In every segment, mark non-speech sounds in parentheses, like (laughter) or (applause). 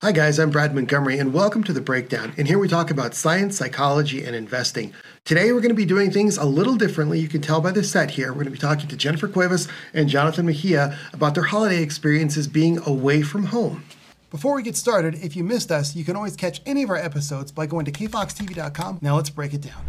Hi, guys, I'm Brad Montgomery, and welcome to The Breakdown. And here we talk about science, psychology, and investing. Today, we're going to be doing things a little differently. You can tell by the set here. We're going to be talking to Jennifer Cuevas and Jonathan Mejia about their holiday experiences being away from home. Before we get started, if you missed us, you can always catch any of our episodes by going to kfoxtv.com. Now, let's break it down.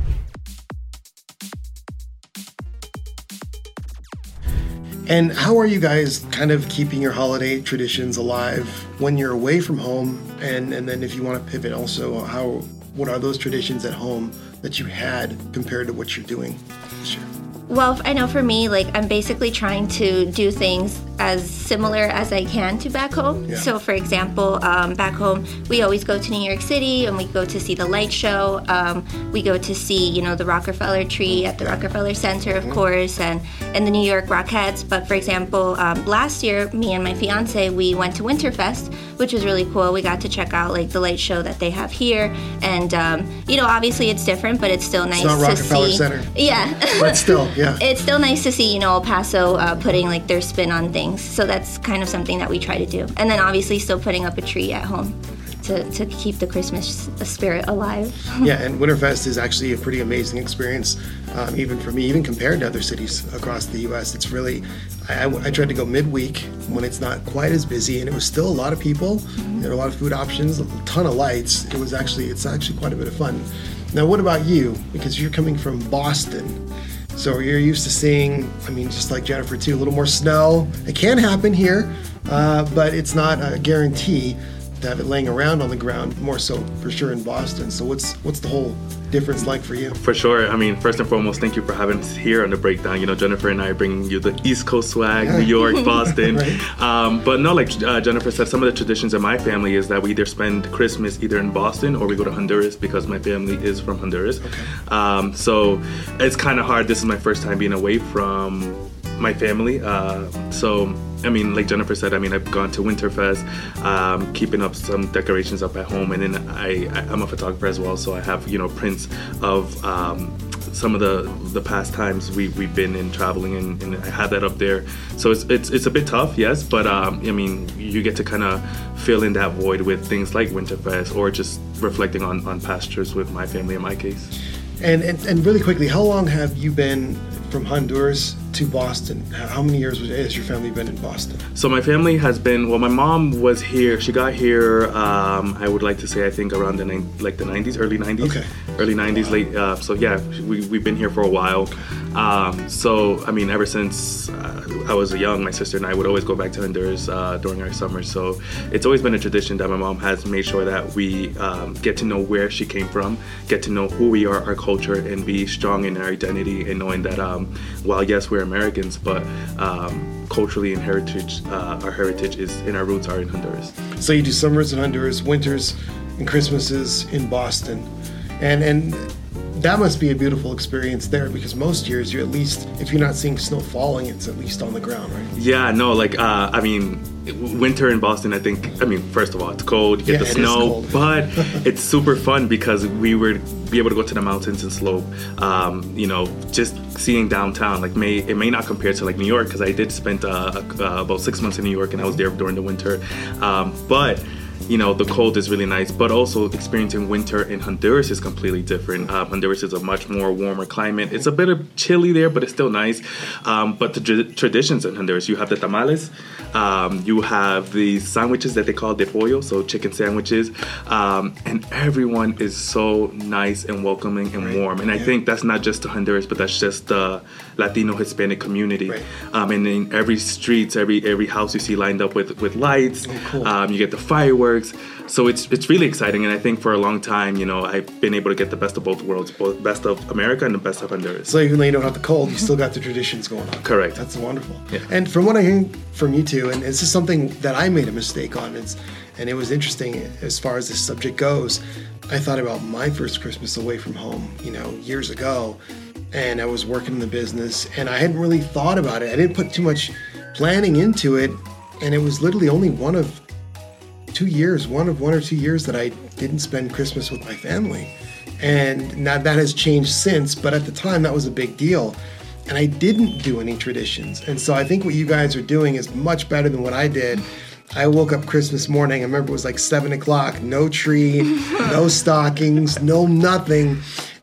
And how are you guys kind of keeping your holiday traditions alive when you're away from home? And and then if you want to pivot also, how what are those traditions at home that you had compared to what you're doing this year? Well, I know for me, like I'm basically trying to do things as similar as I can to back home. Yeah. So, for example, um, back home, we always go to New York City and we go to see the light show. Um, we go to see, you know, the Rockefeller tree at the Rockefeller Center, of course, and, and the New York Rockettes. But for example, um, last year, me and my fiance, we went to Winterfest, which was really cool. We got to check out like the light show that they have here. And, um, you know, obviously it's different, but it's still nice not to Rockefeller see. Center. Yeah. But still, (laughs) yeah. it's still nice to see you know El Paso uh, putting like their spin on things. So that's kind of something that we try to do, and then obviously still putting up a tree at home to, to keep the Christmas spirit alive. (laughs) Yeah, and Winterfest is actually a pretty amazing experience, um, even for me, even compared to other cities across the U.S. It's really, I, I- I tried to go midweek when it's not quite as busy, and it was still a lot of people. There were a lot of food options, a ton of lights. It was actually, it's actually quite a bit of fun. Now, what about you? Because you're coming from Boston. So you're used to seeing, I mean, just like Jennifer too, a little more snow. It can happen here, uh, but it's not a guarantee to have it laying around on the ground. More so for sure in Boston. So what's what's the whole difference like for you? For sure. I mean, first and foremost, thank you for having us here on the breakdown. You know, Jennifer and I bring you the East Coast swag, New York, Boston. (laughs) Right. um, but no, like uh, Jennifer said, some of the traditions in my family is that we either spend Christmas either in Boston or we go to Honduras because my family is from Honduras. Um, so it's kind of hard. This is my first time being away from my family. Uh, so, I mean, like Jennifer said, I mean, I've gone to Winterfest, um, keeping up some decorations up at home, and then I, I I'm a photographer as well, so I have you know prints of. Um, some of the the past times we we've been in traveling and, and I have that up there. So it's it's it's a bit tough, yes, but um, I mean you get to kind of fill in that void with things like Winterfest or just reflecting on on pastures with my family in my case. And, and and really quickly, how long have you been from Honduras to Boston? How many years has your family been in Boston? So my family has been well. My mom was here. She got here. Um, I would like to say I think around the like the 90s, early 90s. Okay. Early 90s, late. Uh, so yeah, we we've been here for a while. Um, so I mean, ever since uh, I was young, my sister and I would always go back to Honduras uh, during our summers. So it's always been a tradition that my mom has made sure that we um, get to know where she came from, get to know who we are, our culture, and be strong in our identity, and knowing that um, while yes we're Americans, but um, culturally and heritage, uh, our heritage is in our roots are in Honduras. So you do summers in Honduras, winters and Christmases in Boston, and and that must be a beautiful experience there because most years you're at least if you're not seeing snow falling, it's at least on the ground, right? Yeah, no, like uh, I mean, winter in Boston. I think I mean, first of all, it's cold. You get Yeah, the snow, but (laughs) it's super fun because we were be able to go to the mountains and slope. Um, you know, just seeing downtown. Like, may it may not compare to like New York because I did spend uh, uh, about six months in New York and I was there during the winter, um, but you know the cold is really nice but also experiencing winter in honduras is completely different. Uh, honduras is a much more warmer climate. It's a bit of chilly there but it's still nice. Um, but the tra- traditions in honduras you have the tamales um, you have these sandwiches that they call de pollo so chicken sandwiches um, and everyone is so nice and welcoming and Right. warm. And i think that's not just the honduras but that's just the latino hispanic community. Right. um, and in every streets every every house you see lined up with with lights. Oh, cool. um, you get the fireworks so it's it's really exciting and i think for a long time you know i've been able to get the best of both worlds both best of america and the best of honduras So even though you don't have the cold, you still got the traditions going on. Correct. That's wonderful. Yeah. And from what I hear from you two, and this is something that I made a mistake on, it's, and it was interesting as far as this subject goes. I thought about my first Christmas away from home, you know, years ago, and I was working in the business, and I hadn't really thought about it. I didn't put too much planning into it, and it was literally only one of two years, one of one or two years that I didn't spend Christmas with my family. And now that has changed since, but at the time that was a big deal. And I didn't do any traditions. And so I think what you guys are doing is much better than what I did. I woke up Christmas morning. I remember it was like seven o'clock. No tree, (laughs) no stockings, no nothing.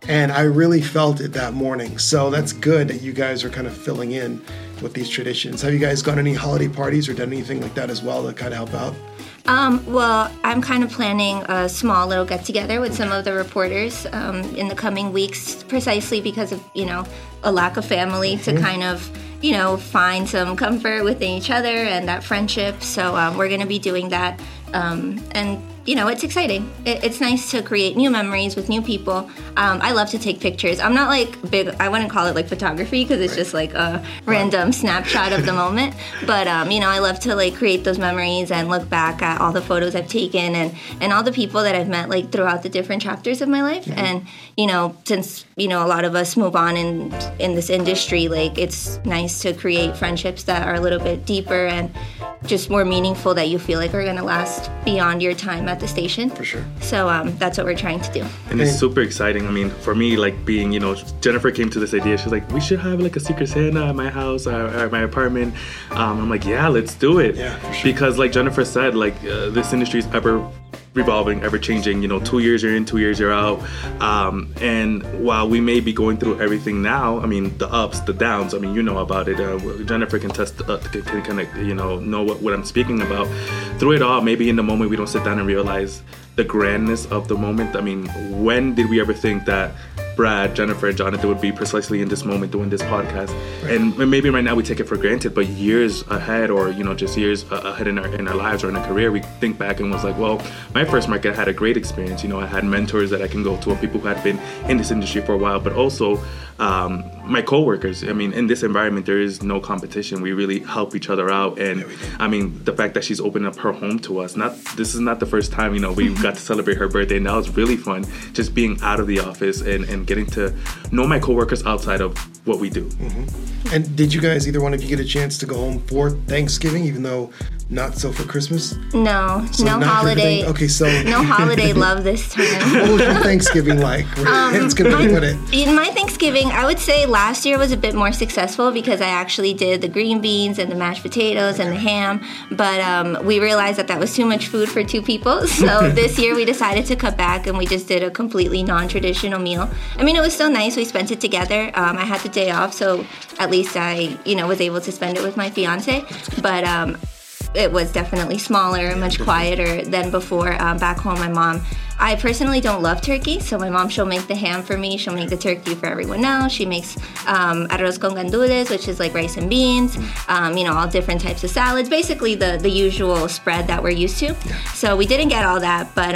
And I really felt it that morning. So that's good that you guys are kind of filling in with these traditions. Have you guys gone any holiday parties or done anything like that as well to kind of help out? Um, well, I'm kind of planning a small little get together with some of the reporters um, in the coming weeks, precisely because of you know a lack of family to kind of you know find some comfort within each other and that friendship. So um, we're going to be doing that, um, and you know it's exciting. It, it's nice to create new memories with new people. Um, I love to take pictures. I'm not like big. I wouldn't call it like photography because it's just like a random snapshot of the (laughs) moment. But um, you know, I love to like create those memories and look back at all the photos I've taken and and all the people that I've met like throughout the different chapters of my life. And you know, since you know a lot of us move on in in this industry, like it's nice to create friendships that are a little bit deeper and just more meaningful that you feel like are going to last beyond your time at the station. For sure. So um, that's what we're trying to do. And it's super exciting. I mean, for me, like being, you know, Jennifer came to this idea. She's like, we should have like a secret Santa at my house or, or my apartment. Um, I'm like, yeah, let's do it. Yeah, for sure. Because, like Jennifer said, like uh, this industry is ever revolving, ever changing. You know, two years you're in, two years you're out. Um, and while we may be going through everything now, I mean, the ups, the downs. I mean, you know about it. Uh, Jennifer can test, uh, can, can kind of, you know, know what, what I'm speaking about. Through it all, maybe in the moment we don't sit down and realize the grandness of the moment. I mean, when did we ever think that Brad, Jennifer, and Jonathan would be precisely in this moment doing this podcast? And maybe right now we take it for granted, but years ahead, or you know, just years uh, ahead in our in our lives or in our career, we think back and was like, well, my first market had a great experience. You know, I had mentors that I can go to, and people who had been in this industry for a while, but also um, my coworkers. I mean, in this environment, there is no competition. We really help each other out, and I mean, the fact that she's opening up her home to us. Not this is not the first time you know we got to celebrate her birthday, and that was really fun. Just being out of the office and and getting to know my coworkers outside of what we do. And did you guys, either one of you, get a chance to go home for Thanksgiving, even though not so for Christmas? No, So no holiday. Okay, so (laughs) No holiday (laughs) love this time. what was your Thanksgiving like? it's gonna be put it. In my Thanksgiving, I would say last year was a bit more successful because I actually did the green beans and the mashed potatoes and the ham. But um, we realized that that was too much food for two people. (laughs) So this year we decided to cut back and we just did a completely non traditional meal. I mean, it was still nice. We spent it together. Um, I had the day off, so at least I, you know, was able to spend it with my fiance. But um, it was definitely smaller, much quieter than before. Um, back home, my mom, I personally don't love turkey, so my mom, she'll make the ham for me, she'll make the turkey for everyone else. She makes um, arroz con gandules, which is like rice and beans, um, you know, all different types of salads, basically the, the usual spread that we're used to. So we didn't get all that, but.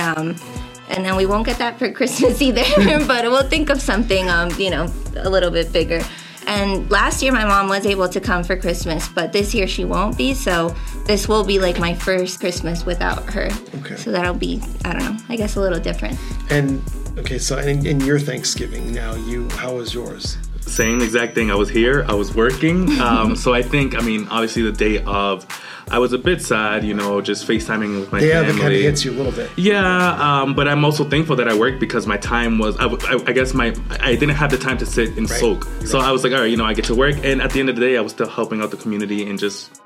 And then we won't get that for (laughs) Christmas either, (laughs) but we'll think of something, um, you know, a little bit bigger. And last year, my mom was able to come for Christmas, but this year she won't be. So this will be like my first Christmas without her. Okay. So that'll be, I don't know, I guess a little different. And okay, so in, in your Thanksgiving now, you how was yours? Same exact thing. I was here. I was working. (laughs) Um, so I think, I mean, obviously the day of, I was a bit sad. You know, just FaceTiming with my family. Yeah, that kind of hits you a little bit. Yeah, um, but I'm also thankful that I worked because my time was. I, I, I guess my I didn't have the time to sit and Right. soak. So I was like, all right, you know, I get to work, and at the end of the day, I was still helping out the community and just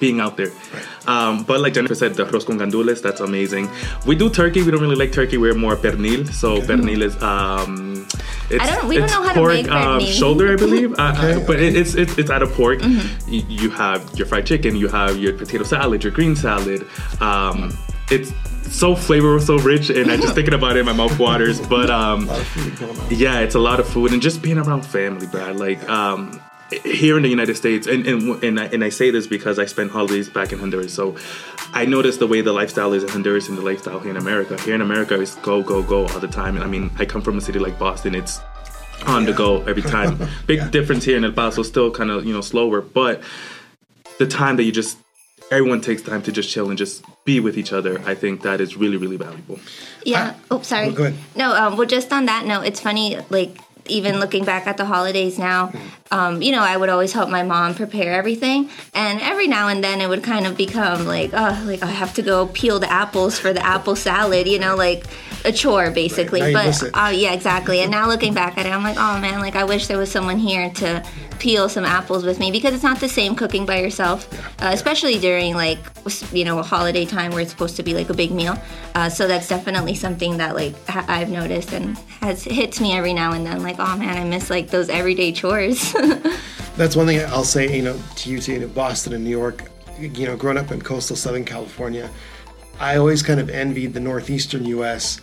being out there. Um, but like Jennifer said, the arroz con gandules, that's amazing. We do turkey. We don't really like turkey. We're more pernil. So pernil is. Um, it's, I don't- we don't it's know how to pork, make um, pernil. shoulder, I (laughs) believe. Uh, Okay. but it, it's, it's it's out of pork. Mm-hmm. You, you have your fried chicken. You have your potato salad. Your green salad. Um, it's so flavorful, so rich, and I'm just (laughs) thinking about it, my mouth waters. But um, A lot of food going on. yeah, it's a lot of food and just being around family, Brad. Like um, here in the United States, and and and I, and I say this because I spent holidays back in Honduras, so I noticed the way the lifestyle is in Honduras and the lifestyle here in America. Here in America, it's go go go all the time. And I mean, I come from a city like Boston. It's on the go every time. (laughs) Big Yeah. difference here in El Paso, still kind of you know slower, but the time that you just everyone takes time to just chill and just be with each other, I think that is really really valuable. Yeah. oh, sorry. well, go ahead. No, um, well, just on that note, it's funny, like, even looking back at the holidays now, um, you know, I would always help my mom prepare everything. And every now and then it would kind of become like, oh, like I have to go peel the apples for the apple salad, you know, like a chore basically. Miss but uh, yeah, exactly. And now looking back at it, I'm like, oh man, like I wish there was someone here to peel some apples with me because it's not the same cooking by yourself, uh, especially during like you know a holiday time where it's supposed to be like a big meal. Uh, so that's definitely something that like ha- I've noticed and has hits me every now and then. Like, oh man, I miss like those everyday chores. (laughs) That's one thing I'll say, you know, to you, to Boston and New York. You know, growing up in coastal Southern California, I always kind of envied the northeastern U.S.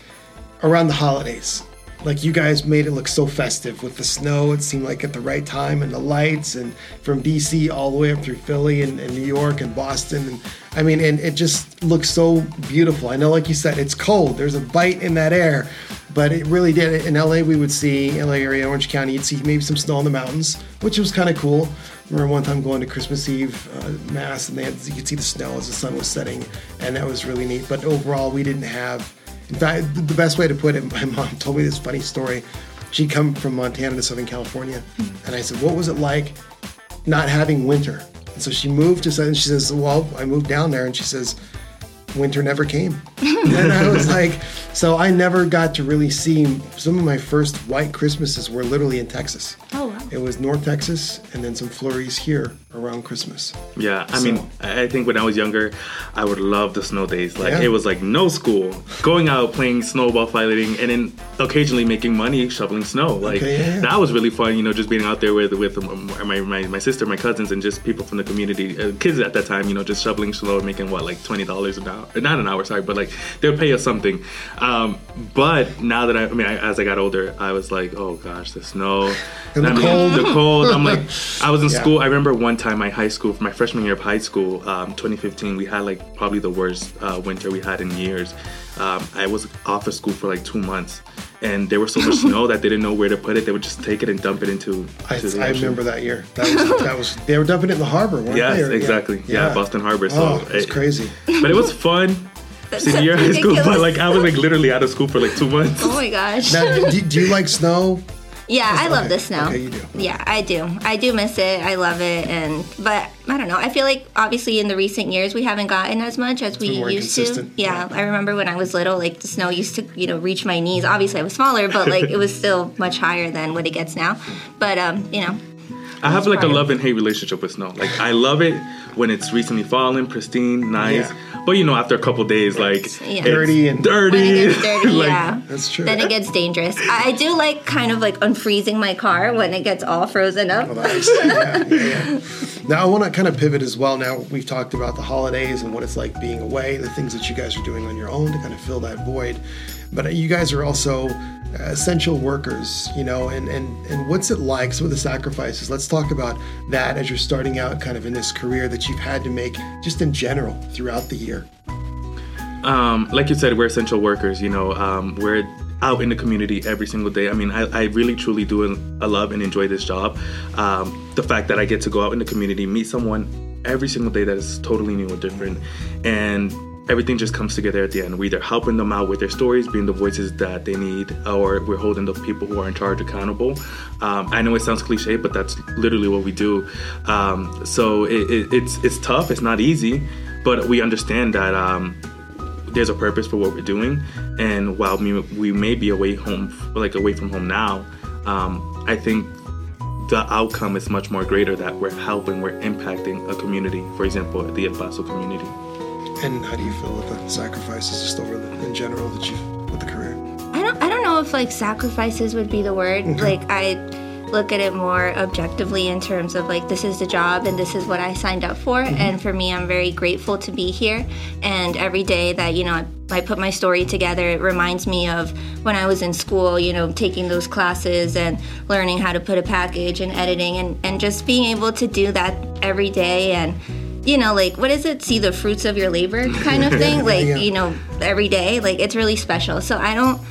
around the holidays. Like you guys made it look so festive with the snow. It seemed like at the right time and the lights, and from DC all the way up through Philly and, and New York and Boston. And I mean, and it just looks so beautiful. I know, like you said, it's cold. There's a bite in that air, but it really did. In LA, we would see LA area, Orange County, you'd see maybe some snow in the mountains, which was kind of cool. Remember one time going to Christmas Eve uh, mass, and they had, you could see the snow as the sun was setting, and that was really neat. But overall, we didn't have in fact, the best way to put it, (laughs) my mom told me this funny story. She'd come from Montana to Southern California, and I said, "What was it like not having winter?" And so she moved to Southern. She says, "Well, I moved down there," and she says, "Winter never came." (laughs) and I was like, so I never got to really see some of my first white Christmases were literally in Texas. Oh wow! It was North Texas, and then some flurries here around Christmas. Yeah, I So- mean, I think when I was younger, I would love the snow days. Like Yeah. it was like no school, going out playing snowball fighting, and then occasionally making money shoveling snow. Like Okay, yeah, yeah. that was really fun. You know, just being out there with with my, my my sister, my cousins, and just people from the community, uh, kids at that time. You know, just shoveling snow and making what like twenty dollars an hour, not an hour, sorry, but like they'll pay us something. Um, but now that I, I mean, I, as I got older, I was like, oh gosh, the snow, And the I mean, cold. the cold. I'm like, I was in Yeah. school. I remember one time my high school, for my freshman year of high school, um, 2015, we had like probably the worst uh, winter we had in years. Um, I was off of school for like two months, and there was so much snow that they didn't know where to put it. They would just take it and dump it into. I, the I remember that year. That was, that was they were dumping it in the harbor, weren't Yes, they? Or- exactly. Yeah, Boston Harbor. So oh, it's it- crazy. But it was fun. (laughs) Senior high school, but like I was like literally out of school for like two months. Oh my gosh. Now, do, do you like snow? Yeah, I love okay. the snow. Okay, you do. Yeah, I do. I do miss it. I love it, and but I don't know. I feel like obviously in the recent years we haven't gotten as much as we used to. inconsistent. Yeah, I remember when I was little, like the snow used to you know reach my knees. Obviously, I was smaller, but like it was (laughs) still much higher than what it gets now. But um, you know, I have like a love and hate relationship with snow. Like I love it when it's recently fallen, pristine, nice. Yeah. But you know, after a couple days, like Yeah. it's Dirty and- dirty. when it gets (laughs) dirty, like, yeah, That's true. Then it gets dangerous. I I do like kind of like unfreezing my car when it gets all frozen up. Well, nice. yeah, yeah, yeah. Now I want to kind of pivot as well. Now we've talked about the holidays and what it's like being away, the things that you guys are doing on your own to kind of fill that void. But you guys are also uh, essential workers, you know, and, and, and what's it like? Some of the sacrifices. Let's talk about that as you're starting out kind of in this career that you've had to make just in general throughout the year. um, like you said, we're essential workers. You know, um, we're out in the community every single day. I mean, I, I really truly do I love and enjoy this job. Um, the fact that I get to go out in the community, meet someone every single day that is totally new and different, and everything just comes together at the end. We're either helping them out with their stories, being the voices that they need, or we're holding the people who are in charge accountable. Um, I know it sounds cliche, but that's literally what we do. Um, so it, it, it's it's tough. It's not easy, but we understand that. Um, there's a purpose for what we're doing and while we, we may be away home like away from home now um, i think the outcome is much more greater that we're helping we're impacting a community for example the el paso community And how do you feel with the sacrifices just over the, in general that you've with the career? I don't I don't know if like sacrifices would be the word. Mm-hmm. Like I look at it more objectively in terms of like this is the job and this is what I signed up for mm-hmm. and for me I'm very grateful to be here and every day that you know I, I put my story together it reminds me of when I was in school you know taking those classes and learning how to put a package and editing and and just being able to do that every day and you know like what is it see the fruits of your labor kind of thing (laughs) like Yeah. you know every day like it's really special so I don't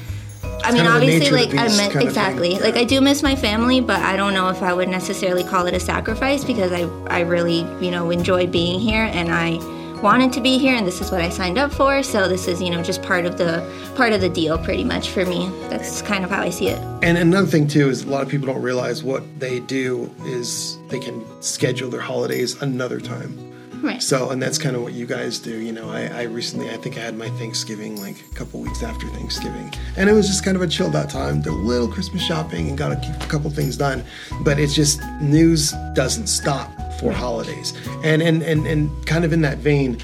I mean, kind of the obviously, like I meant exactly. Like I do miss my family, but I don't know if I would necessarily call it a sacrifice because I I really you know enjoy being here and I wanted to be here and this is what I signed up for. So this is you know just part of the part of the deal, pretty much for me. That's kind of how I see it. And another thing too is a lot of people don't realize what they do is they can schedule their holidays another time. Right. So, and that's kind of what you guys do. You know, I, I recently, I think I had my Thanksgiving like a couple weeks after Thanksgiving, and it was just kind of a chilled out time. Did a little Christmas shopping and got a, a couple things done, but it's just news doesn't stop for holidays. And and and and kind of in that vein,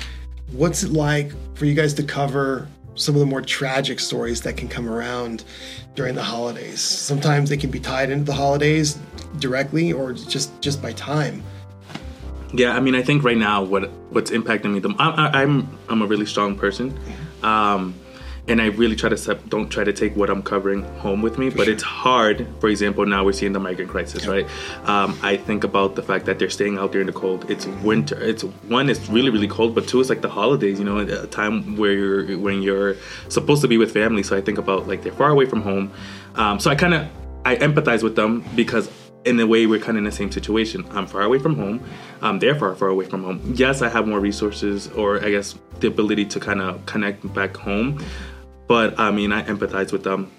what's it like for you guys to cover some of the more tragic stories that can come around during the holidays? Sometimes they can be tied into the holidays directly, or just just by time. Yeah, I mean, I think right now what what's impacting me, the I, I'm I'm a really strong person, um, and I really try to sep- don't try to take what I'm covering home with me. but sure. it's hard. For example, now we're seeing the migrant crisis, right? Um, I think about the fact that they're staying out there in the cold. It's winter. It's one, it's really really cold, but two, it's like the holidays. You know, a time where you're when you're supposed to be with family. So I think about like they're far away from home. Um, so I kind of I empathize with them because in a way we're kind of in the same situation i'm far away from home um, they're far far away from home yes i have more resources or i guess the ability to kind of connect back home but i mean i empathize with them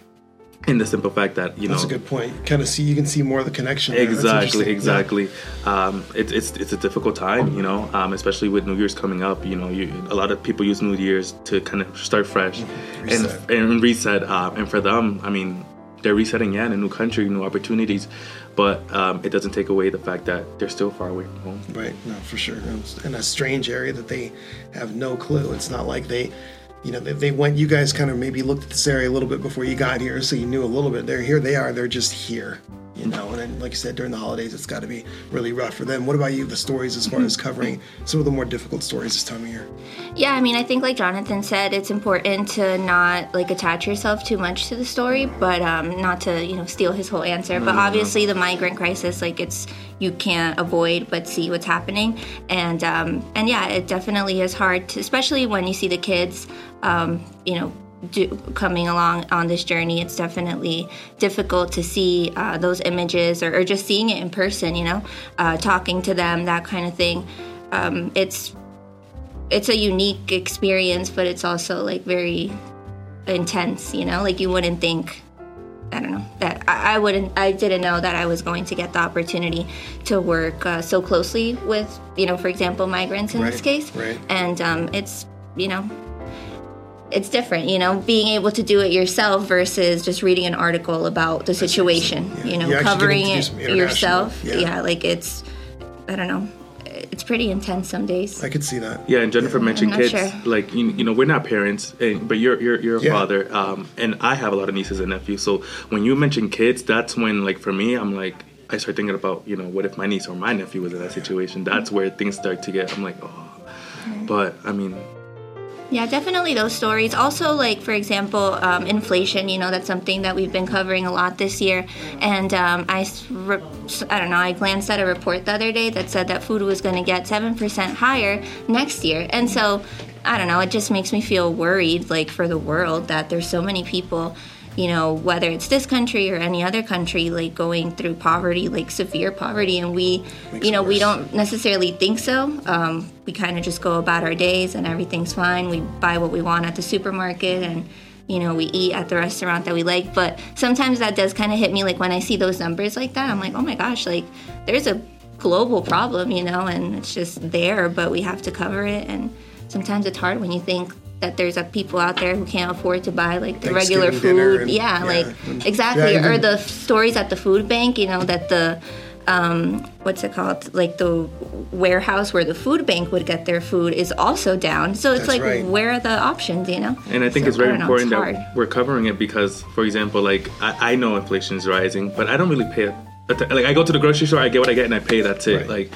in the simple fact that you know That's a good point. Kind of see, you can see more of the connection. there. Exactly, exactly. Um, it's it's it's a difficult time, you know, um, especially with New Year's coming up. You know, you, a lot of people use New Year's to kind of start fresh Reset. and and reset. Um, and for them, I mean, they're resetting, yeah, in a new country, new opportunities, but um, it doesn't take away the fact that they're still far away from home. Right. No, for sure. In a strange area that they have no clue. It's not like they, you know, they, they went. You guys kind of maybe looked at this area a little bit before you got here, so you knew a little bit. They're here. They are. They're just here. You know, and then, like you said, during the holidays, it's got to be really rough for them. What about you? The stories as far as covering some of the more difficult stories this time of year. Yeah, I mean, I think like Jonathan said, it's important to not like attach yourself too much to the story, but um, not to you know steal his whole answer. But obviously, the migrant crisis, like it's you can't avoid but see what's happening, and um, and yeah, it definitely is hard, to, especially when you see the kids, um, you know. Do, coming along on this journey, it's definitely difficult to see uh, those images or, or just seeing it in person. You know, uh, talking to them, that kind of thing. Um, it's it's a unique experience, but it's also like very intense, you know? Like you wouldn't think I don't know that I, I wouldn't I didn't know that I was going to get the opportunity to work uh, so closely with you know for example migrants in this case right. and um, it's you know it's different you know being able to do it yourself versus just reading an article about the situation Yeah. you know You're covering getting to do it yourself yeah. yeah like it's I don't know it's pretty intense some days I could see that. Yeah, and Jennifer mentioned kids. sure. Like you, you know, we're not parents, and, but you're you're you're a Yeah. father, um, and I have a lot of nieces and nephews. So when you mention kids, that's when like for me, I'm like I start thinking about you know what if my niece or my nephew was in that situation. That's where things start to get. I'm like, oh, but I mean, Yeah, definitely those stories. Also, like for example, um, inflation. You know, that's something that we've been covering a lot this year. And um, I, re- I don't know. I glanced at a report the other day that said that food was going to get seven percent higher next year. And so, I don't know. It just makes me feel worried, like for the world, that there's so many people. You know, whether it's this country or any other country, like going through poverty, like severe poverty, and we, Makes you know, we don't don't necessarily think so. Um, we kind of just go about our days and everything's fine. We buy what we want at the supermarket and you know we eat at the restaurant that we like. But sometimes that does kind of hit me like when I see those numbers like that. I'm like, oh my gosh, like there's a global problem, you know, and it's just there, but we have to cover it. And sometimes it's hard when you think that there's uh, people out there who can't afford to buy like the regular food. and- yeah, yeah, like exactly. yeah, or the stories at the food bank, you know, that the um, what's it called? Like the warehouse where the food bank would get their food is also down. So it's That's like, right. where are the options? You know? and I think So, it's very don't know, important it's that we're covering it because, for example, like I, I know inflation is rising, but I don't really pay. atten- Like I go to the grocery store, I get what I get, and I pay. That's it. Right. Like.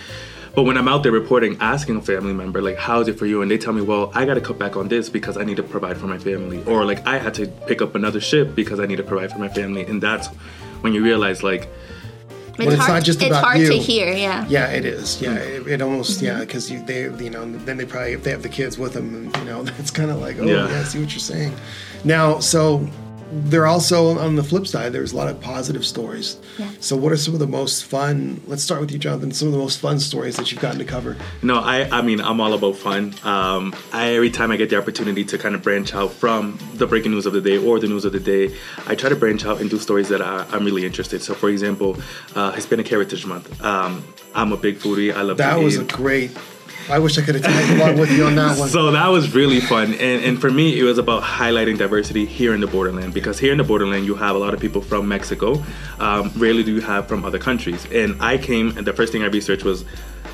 But when I'm out there reporting, asking a family member, like, how's it for you? And they tell me, well, I got to cut back on this because I need to provide for my family. Or, like, I had to pick up another ship because I need to provide for my family. And that's when you realize, like, It's, it's hard, not just it's about hard you. to hear, yeah. Yeah, it is. Yeah, it, it almost Mm-hmm. yeah because you they you know then they probably if they have the kids with them you know it's kind of like oh Yeah. yeah. I see what you're saying. Now so they're also on the flip side. There's a lot of positive stories. Yeah. So what are some of the most fun? Let's start with you, Jonathan. Some of the most fun stories that you've gotten to cover. No, I, I mean, I'm all about fun. Um, I, every time I get the opportunity to kind of branch out from the breaking news of the day or the news of the day, I try to branch out and do stories that I, I'm really interested. So, for example, uh, Hispanic Heritage Month. Um, I'm a big foodie. I love That to was eat. a great. I wish I could have tagged along with you on that one. (laughs) So that was really fun, and and for me, it was about highlighting diversity here in the borderland because here in the borderland, you have a lot of people from Mexico. Um, rarely do you have from other countries, and I came, and the first thing I researched was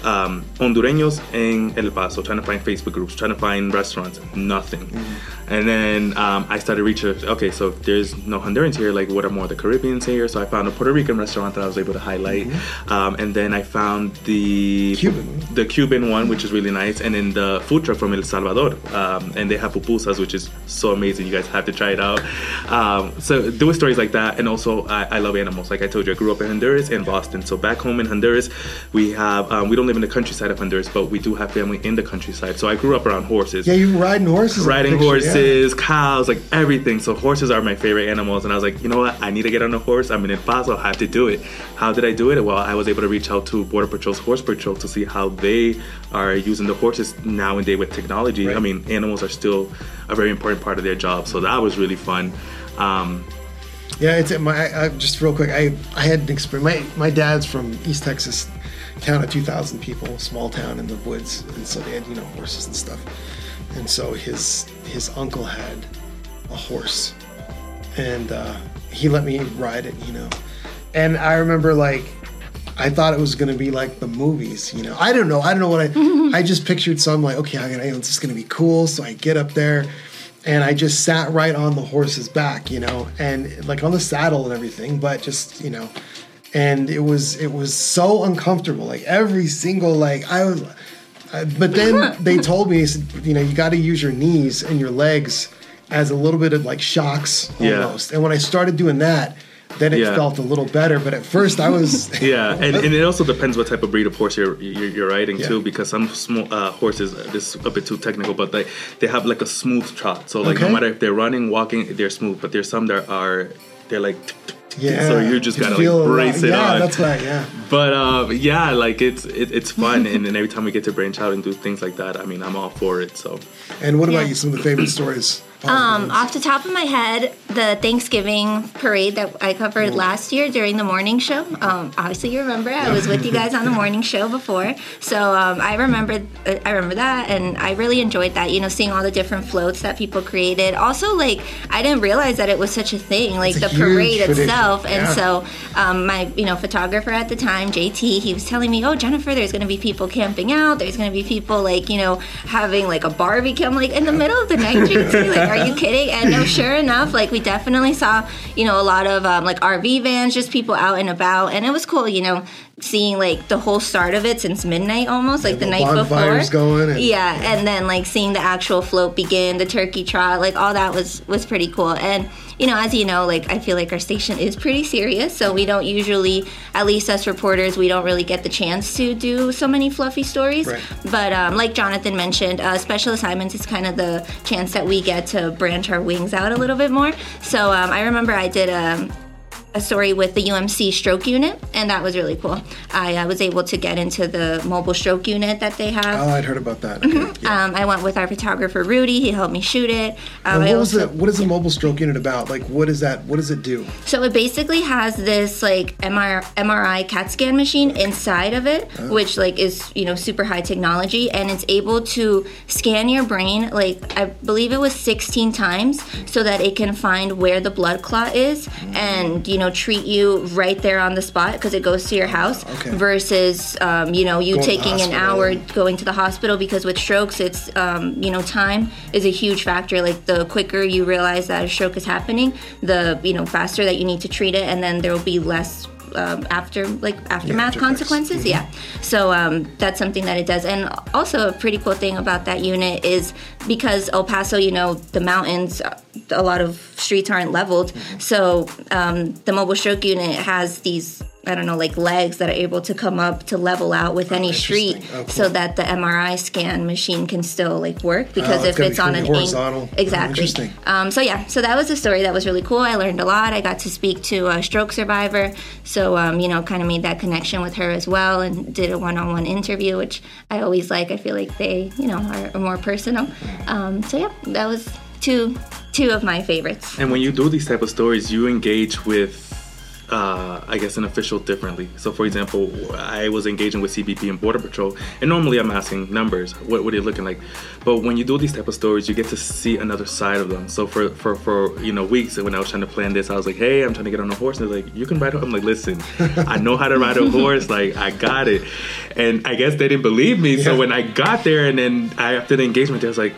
um, Hondureños in El Paso, trying to find Facebook groups, trying to find restaurants, nothing. Mm-hmm. And then um, I started reaching, okay, so if there's no Hondurans here, like what are more the Caribbeans here? So I found a Puerto Rican restaurant that I was able to highlight. Mm-hmm. Um, and then I found the Cuban. the Cuban one, which is really nice. And then the food truck from El Salvador. Um, and they have pupusas, which is so amazing. You guys have to try it out. Um, so doing stories like that. And also, I, I, love animals. Like I told you, I grew up in Honduras and Boston. So back home in Honduras, we have, um, we don't live in the countryside of Honduras, but we do have family in the countryside. So I grew up around horses. Yeah, you riding horses. Riding horses, yeah. cows, like everything. So horses are my favorite animals. And I was like, you know what? I need to get on a horse. I'm in El Paso. I have to do it. How did I do it? Well, I was able to reach out to Border Patrol's Horse Patrol to see how they are using the horses nowadays with technology. Right. I mean, animals are still a very important part of their job. So that was really fun. Um, yeah, it's my I, just real quick. I I had an experience. My my dad's from East Texas, town of 2,000 people, small town in the woods, and so they had you know horses and stuff. And so his his uncle had a horse, and uh, he let me ride it, you know. And I remember like I thought it was gonna be like the movies, you know. I don't know. I don't know what I. (laughs) I just pictured some like, okay, I'm gonna, it's just gonna be cool. So I get up there, and I just sat right on the horse's back, you know, and like on the saddle and everything, but just you know, and it was it was so uncomfortable. Like every single like I was, uh, but then (laughs) they told me, you know, you got to use your knees and your legs as a little bit of like shocks almost. Yeah. And when I started doing that, then it yeah. felt a little better. But at first, I was (laughs) yeah, and, and it also depends what type of breed of horse you're you're, you're riding yeah. too, because some small uh, horses this is a bit too technical, but they they have like a smooth trot. So like okay. no matter if they're running, walking, they're smooth. But there's some that are they're like yeah. So you're just gotta like brace it yeah, on. that's right. Yeah. But um, yeah, like it's it, it's fun, and, and every time we get to branch out and do things like that, I mean, I'm all for it. So. And what about you? Some of the favorite stories. Um, off the top of my head, the Thanksgiving parade that I covered last year during the morning show. Um, obviously, you remember I was with you guys on the morning show before, so um, I remember uh, I remember that, and I really enjoyed that. You know, seeing all the different floats that people created. Also, like I didn't realize that it was such a thing, like the parade itself. And so, um, my you know photographer at the time, JT, he was telling me, "Oh, Jennifer, there's going to be people camping out. There's going to be people like you know having like a barbecue." I'm like in the middle of the night, JT, like are you (laughs) kidding? And no, sure enough, like we definitely saw, you know, a lot of um, like RV vans, just people out and about, and it was cool, you know, seeing like the whole start of it since midnight almost, like yeah, the, the night before. going. And, yeah, yeah, and then like seeing the actual float begin, the turkey trot, like all that was was pretty cool. And you know, as you know, like I feel like our station is pretty serious, so we don't usually, at least us reporters, we don't really get the chance to do so many fluffy stories. Right. But um, like Jonathan mentioned, uh, special assignments is kind of the chance that we get to branch our wings out a little bit more. So um, I remember I did a a story with the UMC stroke unit, and that was really cool. I uh, was able to get into the mobile stroke unit that they have. Oh, I'd heard about that. Okay. Mm-hmm. Yeah. Um, I went with our photographer Rudy. He helped me shoot it. Um, what also, the, What is a mobile stroke unit about? Like, what is that? What does it do? So it basically has this like MR, MRI CAT scan machine inside of it, oh. which like is you know super high technology, and it's able to scan your brain like I believe it was 16 times, so that it can find where the blood clot is, mm. and you know treat you right there on the spot because it goes to your house okay. versus um, you know you going taking an hour going to the hospital because with strokes it's um, you know time is a huge factor like the quicker you realize that a stroke is happening the you know faster that you need to treat it and then there will be less um, after like aftermath yeah, consequences. Mm-hmm. Yeah, so um, that's something that it does. And also a pretty cool thing about that unit is because El Paso, you know, the mountains, a lot of streets aren't leveled. Mm-hmm. So um, the mobile stroke unit has these I don't know, like legs that are able to come up to level out with oh, any street, oh, cool. so that the MRI scan machine can still like work. Because oh, if it's on an horizontal, ang- exactly. Um, so yeah, so that was a story that was really cool. I learned a lot. I got to speak to a stroke survivor, so um, you know, kind of made that connection with her as well, and did a one-on-one interview, which I always like. I feel like they, you know, are, are more personal. Um, so yeah, that was two two of my favorites. And when you do these type of stories, you engage with uh, I guess, an official differently. So, for example, I was engaging with CBP and Border Patrol, and normally I'm asking numbers, what, what are you looking like? But when you do these type of stories, you get to see another side of them. So for, for, for you know weeks, when I was trying to plan this, I was like, hey, I'm trying to get on a horse, and they're like, you can ride. A-. I'm like, listen, I know how to ride a horse, like I got it. And I guess they didn't believe me. Yeah. So when I got there, and then I, after the engagement, they was like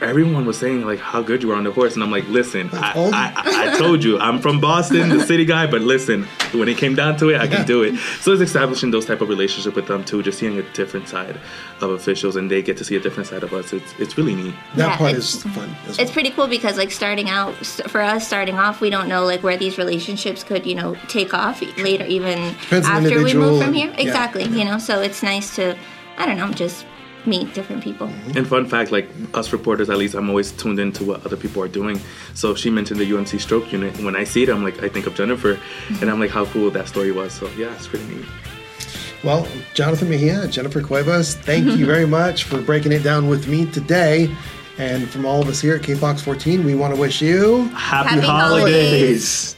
everyone was saying like how good you were on the horse, and I'm like, listen, I, I, I, told you I'm from Boston, the city guy, but listen, when it came down to it, I can do it. So it's establishing those type of relationship with them too, just seeing a different side of officials, and they get to see a different side of us. It's it's really neat. That yeah, part is fun. It's well. pretty cool because like starting out for us, starting off, we don't know like where these relationships could you know take off later, even Depends after we move from here. Exactly, yeah. you know. So it's nice to I don't know, just meet different people. And fun fact, like us reporters, at least I'm always tuned into what other people are doing. So she mentioned the UMC stroke unit. When I see it, I'm like, I think of Jennifer, mm-hmm. and I'm like, how cool that story was. So yeah, it's pretty neat. Well, Jonathan Mejia, Jennifer Cuevas, thank you very much for breaking it down with me today. And from all of us here at KFOX 14, we want to wish you happy, happy holidays. holidays.